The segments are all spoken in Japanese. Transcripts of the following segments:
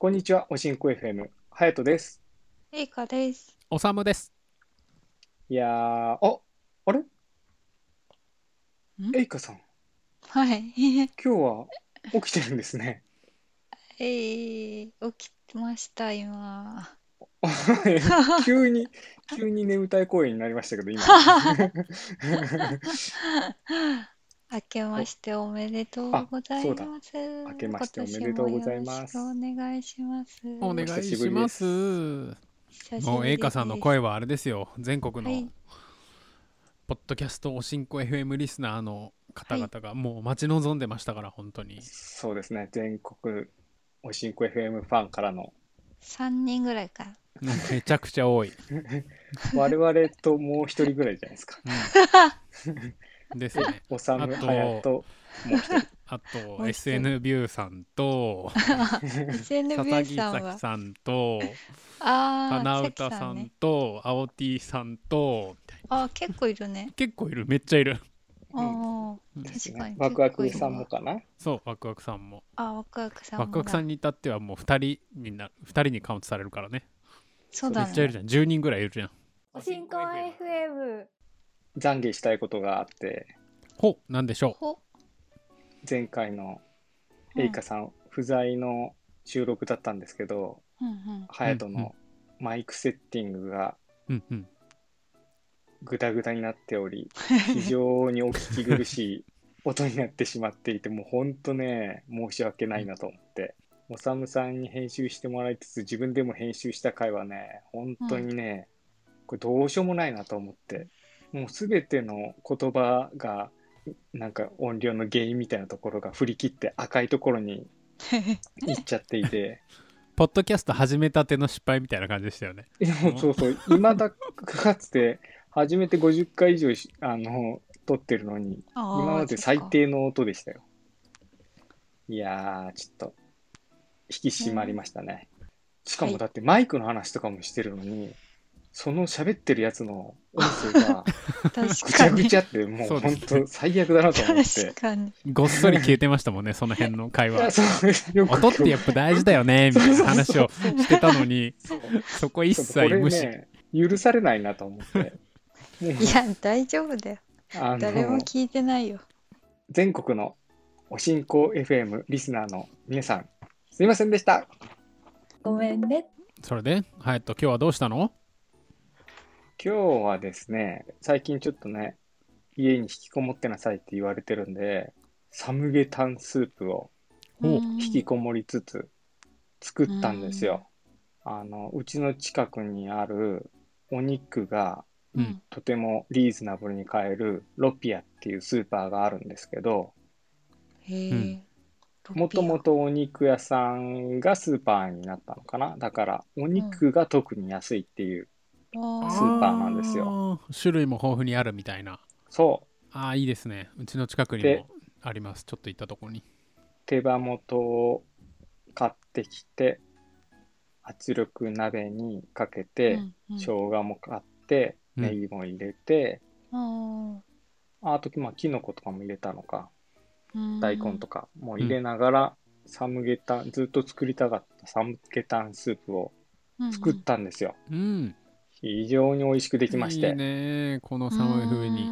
こんにちは、おしんこ FM、はやとです。いいかです。おさむです。いやー、あ、あれ？ん？えいかさん、はい。今日は起きてるんですね。えー、起きました、今。急に、急に眠たい声になりましたけど、今。明けましておめでとうございます。明けましておめでとうございます今年もよろしくお願いします。お願い久しぶりしま。です久しぶりもう、えいかさんの声はあれですよ。全国のはいポッドキャストおしんこ FM リスナーの方々がもう待ち望んでましたから、本当に。そうですね、全国おしんこ FM ファンからの、3人ぐらいか。もうめちゃくちゃ多い。我々ともう一人ぐらいじゃないですか。うん ですね。おさむ、あとはやと、もう一人。あと SN ビューさんと佐々木さんは。咲さんとあ花あ、歌さんさんね。と青 T さんとあー結構いるね。結構いるめっちゃいる。あ確かに。ワクワクさんもかな？そうワクワクさんも。あ、ワクワクさん。ワクワクさんに至ってはもう2人にな2人にカウントされるからね。そうだね。めっちゃいるじゃん。10人ぐらいいるじゃん。おしんこ FM 懺悔したいことがあって、ほうなんでしょほ前回のうんえいかさん不在の収録だったんですけど、うんうん。ハヤトうんうんのマイクセッティングがう。うんうん。グダグダになっており、非常にお聞き苦しい音になってしまっていて、もうほんとね、申し訳ないなと思って。おさむさんに編集してもらいつつ、自分でも編集した回はね、本当にね、これどうしようもないなと思って。もうすべての言葉が、なんか音量の原因みたいなところが振り切って赤いところに 行っちゃっていて。ポッドキャスト始めたての失敗みたいな感じでしたよね。そうそう、今だかつて初めて50回以上しあの撮ってるのに、今まで最低の音でしたよ。いやー、ちょっと、引き締まりましたね。しかもだってマイクの話とかもしてるのに、その喋ってるやつの音声が 確ぐち。ゃぐちゃって、もう本当最悪だなと思って確。かに。ごっそり消えてましたもんね、その辺の会話。音ってやっぱ大事だよね、みたいな話をしてたのに、そこ一切無視。ね、許されないなと思って。いや、大丈夫だよ。誰も聞いてないよ。全国のおしんこ FM リスナーの皆さん、すいませんでした。ごめんねそれで、ハヤト、今日はどうしたの？今日はですね、最近ちょっとね、家に引きこもってなさいって言われてるんで、サムゲタンスープをおうん引きこもりつつ作ったんですよ。あの、うちの近くにあるお肉がうんとてもリーズナブルに買えるロピアっていうスーパーがあるんですけど、へえうん。もともとお肉屋さんがスーパーになったのかな。だからお肉が特に安いっていう、あスーパーなんですよよ。種類も豊富にあるみたいな。そああ、いいですね。うちの近くにでもあります。ちょっと行ったところに。う、手羽元を買ってきて、圧力鍋にかけて、うんうん生姜も買って、うんネギも入れて、あああと、まあ、キノコとかも入れたのか、ー大根とかも入れながら、サムゲタン、ずっと作りたかったサムゲタンスープを作ったんですよ。うん。非常に美味しくできまして。いいね、この寒い風に。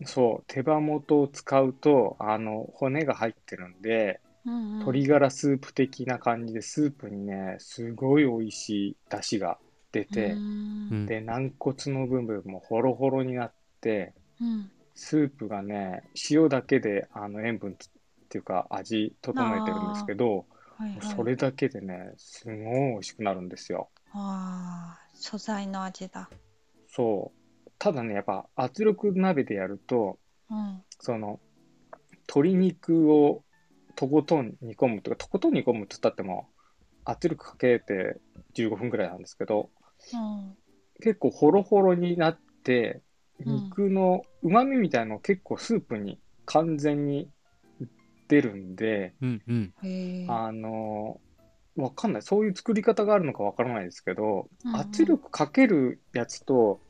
に。そう、手羽元を使うと、あの、骨が入ってるんで、うんうん鶏ガラスープ的な感じで、スープにね、すごい美味しい出汁が出てで、軟骨の部分もホロホロになって、うんスープがね、塩だけであの塩分っていうか味整えてるんですけど、はいはいそれだけでね、すごい美味しくなるんですよ。ああ、素材の味だ。そう。ただね、やっぱ圧力鍋でやると、うん。その鶏肉をとことん煮込むとかとことん煮込むって言ったっても圧力かけて15分ぐらいなんですけどうん。結構ホロホロになってうん肉のうまみみたいの結構スープに完全に出るんで、うんうん。あのわかんない。そういう作り方があるのかわからないですけど、うん。うん圧力かけるやつと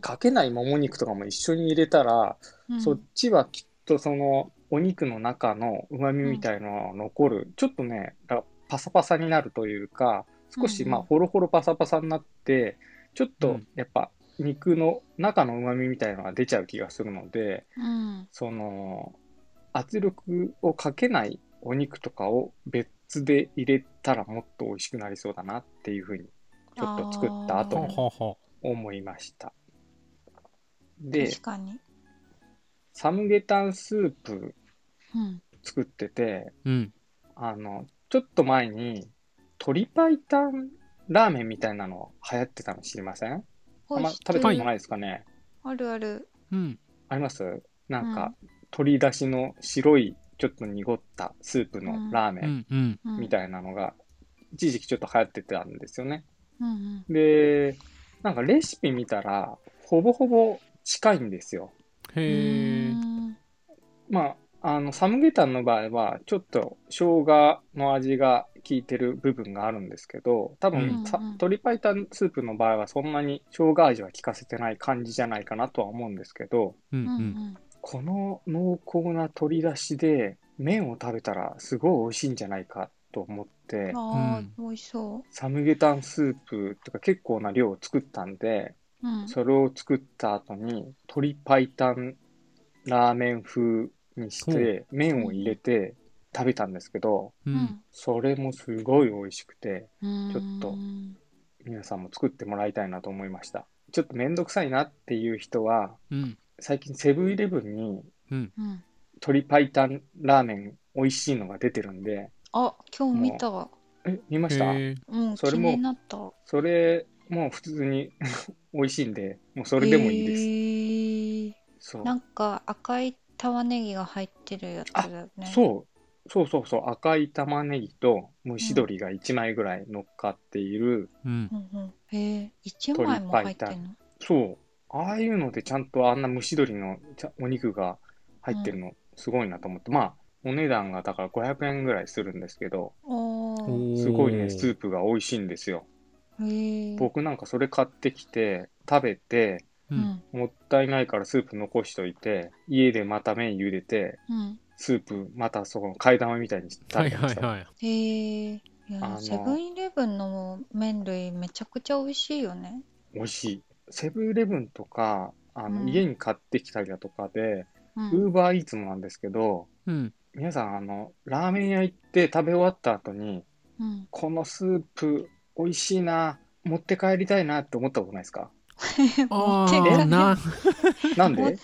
かけないもも肉とかも一緒に入れたら、うん。そっちはきっとそのお肉の中の旨味みたいのが残る、ちょっとねラパサパサになるというか少しうんうん。まあホロホロパサパサになってちょっとうん。やっぱ肉の中の旨味みたいなのが出ちゃう気がするのでうん。その圧力をかけないお肉とかを別で入れたらもっと美味しくなりそうだなっていうふうにちょっと作った後に思いました。で確かに。サムゲタンスープうん。作っててううんあのちょっと前に鶏白湯ラーメンみたいなの流行ってたの知りません？あんま食べたことないですかね、あるある。うんあります？なんか、うん鶏だしの白いちょっと濁ったスープのラーメうンみたいなのが一時期ちょっと流行ってたんですよね。うんうん。で、なんかレシピ見たらほぼほぼ近いんですよ。へえうんまあ、あのサムゲタンの場合はちょっと生姜の味が効いてる部分があるんですけど多分、うんさうん鶏白湯スープの場合はそんなに生姜味は効かせてない感じじゃないかなとは思うんですけどうんうん。この濃厚な鶏だしで麺を食べたらすごい美味しいんじゃないかと思ってああ、美味しそサムゲタンスープとか結構な量を作ったんでう。うん。それを作った後に鶏白湯ラーメン風にして麺を入れて食べたんですけどううんん。それもすごい美味しくてうん。ちょっと皆さんも作ってもらいたいなと思いましたちょっとめんどくさいなっていう人はうん最近セブンイレブンにうん。うん。鶏白湯ラーメン美味しいのが出てるんで。あ、今日見た。え見ました？へえうん、それも気になった。それもう普通に 美味しいんでもうそれでもいいです、いそう。なんか赤い玉ねぎが入ってるやつだよね。そう。そうそうそう。赤い玉ねぎと蒸し鶏が1枚ぐらい乗っかっている、うん。うんうん。へえ、一枚も入ってんの？そうああいうのでちゃんとあんな蒸し鶏のちゃお肉が入ってるのすごいなと思って、まあお値段がだから500円ぐらいするんですけど。すごいねスープが美味しいんですよへえ。僕なんかそれ買ってきて食べてううんん。もったいないからスープ残しといて家でまた麺茹でてうん。スープまたそこの替え玉みたいにして食はいべてました、はいはいへえ。いや、あのセブンイレブンの麺類めちゃくちゃ美味しいよね。美味しいセブンイレブンとかあの、うん家に買ってきたりだとかでうん。ウーバーイーツもなんですけどうん皆さんあのラーメン屋行って食べ終わった後にうん。このスープ美味しいな持って帰りたいなって思ったことないですか？あ持って帰あななん持っ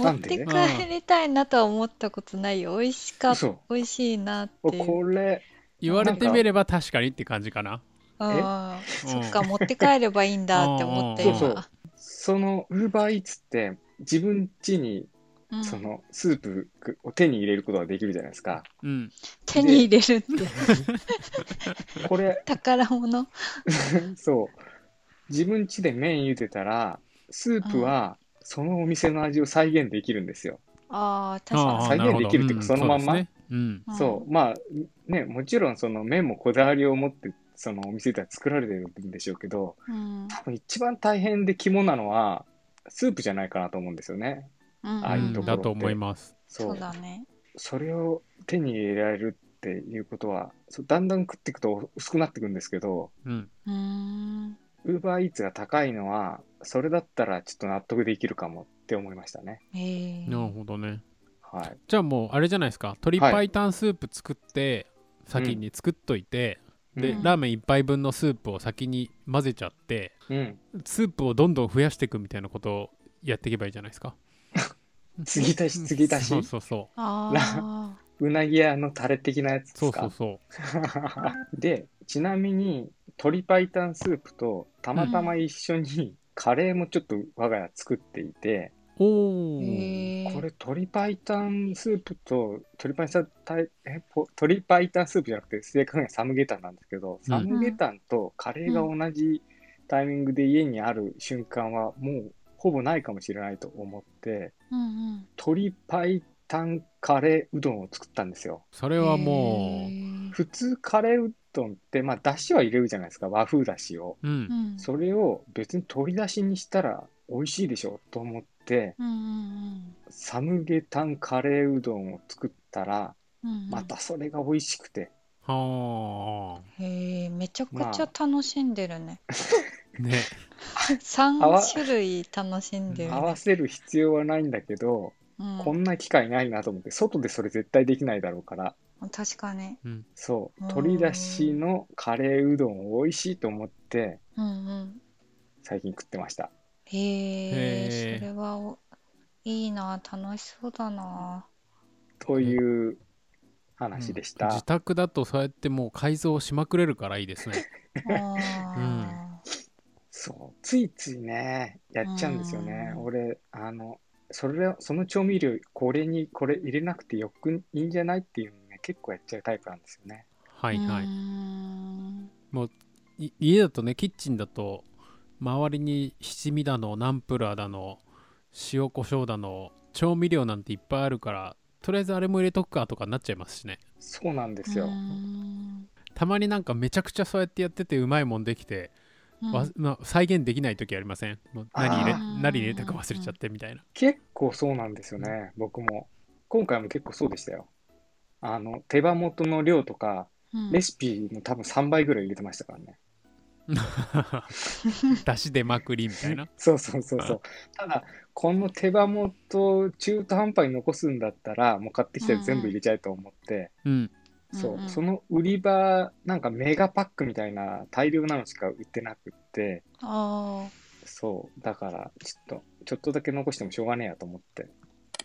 なんで？て帰りたいなとは思ったことないよ。美味しかった。嘘美味しいなっておいう。これ言われてみれば確かにって感じかなああ、うんそっか、持って帰ればいいんだって思ったうん今。そうそう。そのウーバーイーツって自分家にうん。そのスープを手に入れることができるじゃないですか。うん。手に入れるって。これ宝物？そう。自分家で麺茹でたらスープはそのお店の味を再現できるんですよ。ああ、確かああ再現できるっていうかなそのまんま。そうですね。うん。に。そう。まあねもちろんその麺もこだわりを持ってそのお店では作られてるんでしょうけどうん。多分一番大変で肝なのはスープじゃないかなと思うんですよね。うん。ああいうところってだと思いますそうそうだね。それを手に入れられるっていうことはだんだん食っていくと薄くなっていくんですけどうんうーん。ウーバーイーツが高いのはそれだったらちょっと納得できるかもって思いましたね。なるほどねはい、じゃあもうあれじゃないですか鶏白湯スープ作って先に作っといてでうん。ラーメン1杯分のスープを先に混ぜちゃってうん、スープをどんどん増やしていくみたいなことをやっていけばいいじゃないですか。継ぎ足し継ぎ足し？そうそうそああ。うなぎ屋のタレ的なやつうそうですかそうそう。でちなみに鶏白湯スープとたまたま一緒にカレーもちょっと我が家作っていて、おおへえ。これ鶏白湯スープと鶏白湯えぽ鶏白湯スープじゃなくて正確にはサムゲタンなんですけど、サムゲタンとカレーが同じタイミングで家にある瞬間はもうほぼないかもしれないと思ってうんうん。鶏白湯カレーうどんを作ったんですよ。それはもへえ普通カレーうどんってまあだしは入れるじゃないですか和風だしを。うううんん。それを別に取り出しにしたら美味しいでしょと思ってうんうんサムゲタンカレーうどんを作ったらうん。うんうんまたそれが美味しくてはへえ、めちゃくちゃ楽しんでるね。あ ね3種類楽しんでるね。合わせる必要はないんだけど、うんこんな機会ないなと思って、外でそれ絶対できないだろうから、確かに。うんそうう、ん鶏だしのカレーうどん美味しいと思って、うんうん。最近食ってました。へへえ、えそれはおいいな、楽しそうだな。という話でした。自宅だとそうやってもう改造しまくれるからいいですねあそう、ついついね、やっちゃうんですよね。うん俺、あの、それ、その調味料、これにこれ入れなくてよくいいんじゃないっていうのね、結構やっちゃうタイプなんですよね。はいはいんい家だとねキッチンだと周りに七味だのナンプラーだの塩コショウだの調味料なんていっぱいあるからとりあえずあれも入れとくかとかなっちゃいますしねそうなんですよ。たまになんかめちゃくちゃそうやってやっててうまいもんできて、うんわまあ再現できない時ありません？もう何入れ何入れたか忘れちゃってみたいな結構そうなんですよね、僕も。今回も結構そうでしたよ。あの、手羽元の量とか、うんレシピの多分3倍ぐらい入れてましたからね。出汁出まくりみたいな。そうそうそうそう。ただ、この手羽元中途半端に残すんだったら、もう買ってきたら全部入れちゃえと思って、うん。そう、うんうん。その売り場、なんかメガパックみたいな大量なのしか売ってなくって、あそう、だから、ちょっと、ちょっとだけ残してもしょうがねえやと思って、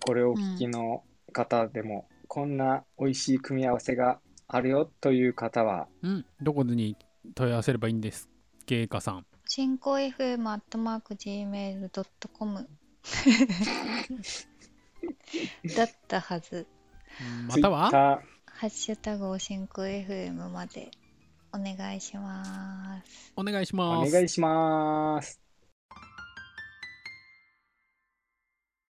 これをお聞きの方でも、こんな美味しい組み合わせがあるよという方は、うん。どこに問い合わせればいいんですゲイカさんー、進行 FM アットマーク Gmail.com だったはず。または？ハッシュタグおしんこ FM までお願いします。お願いしおます願いします。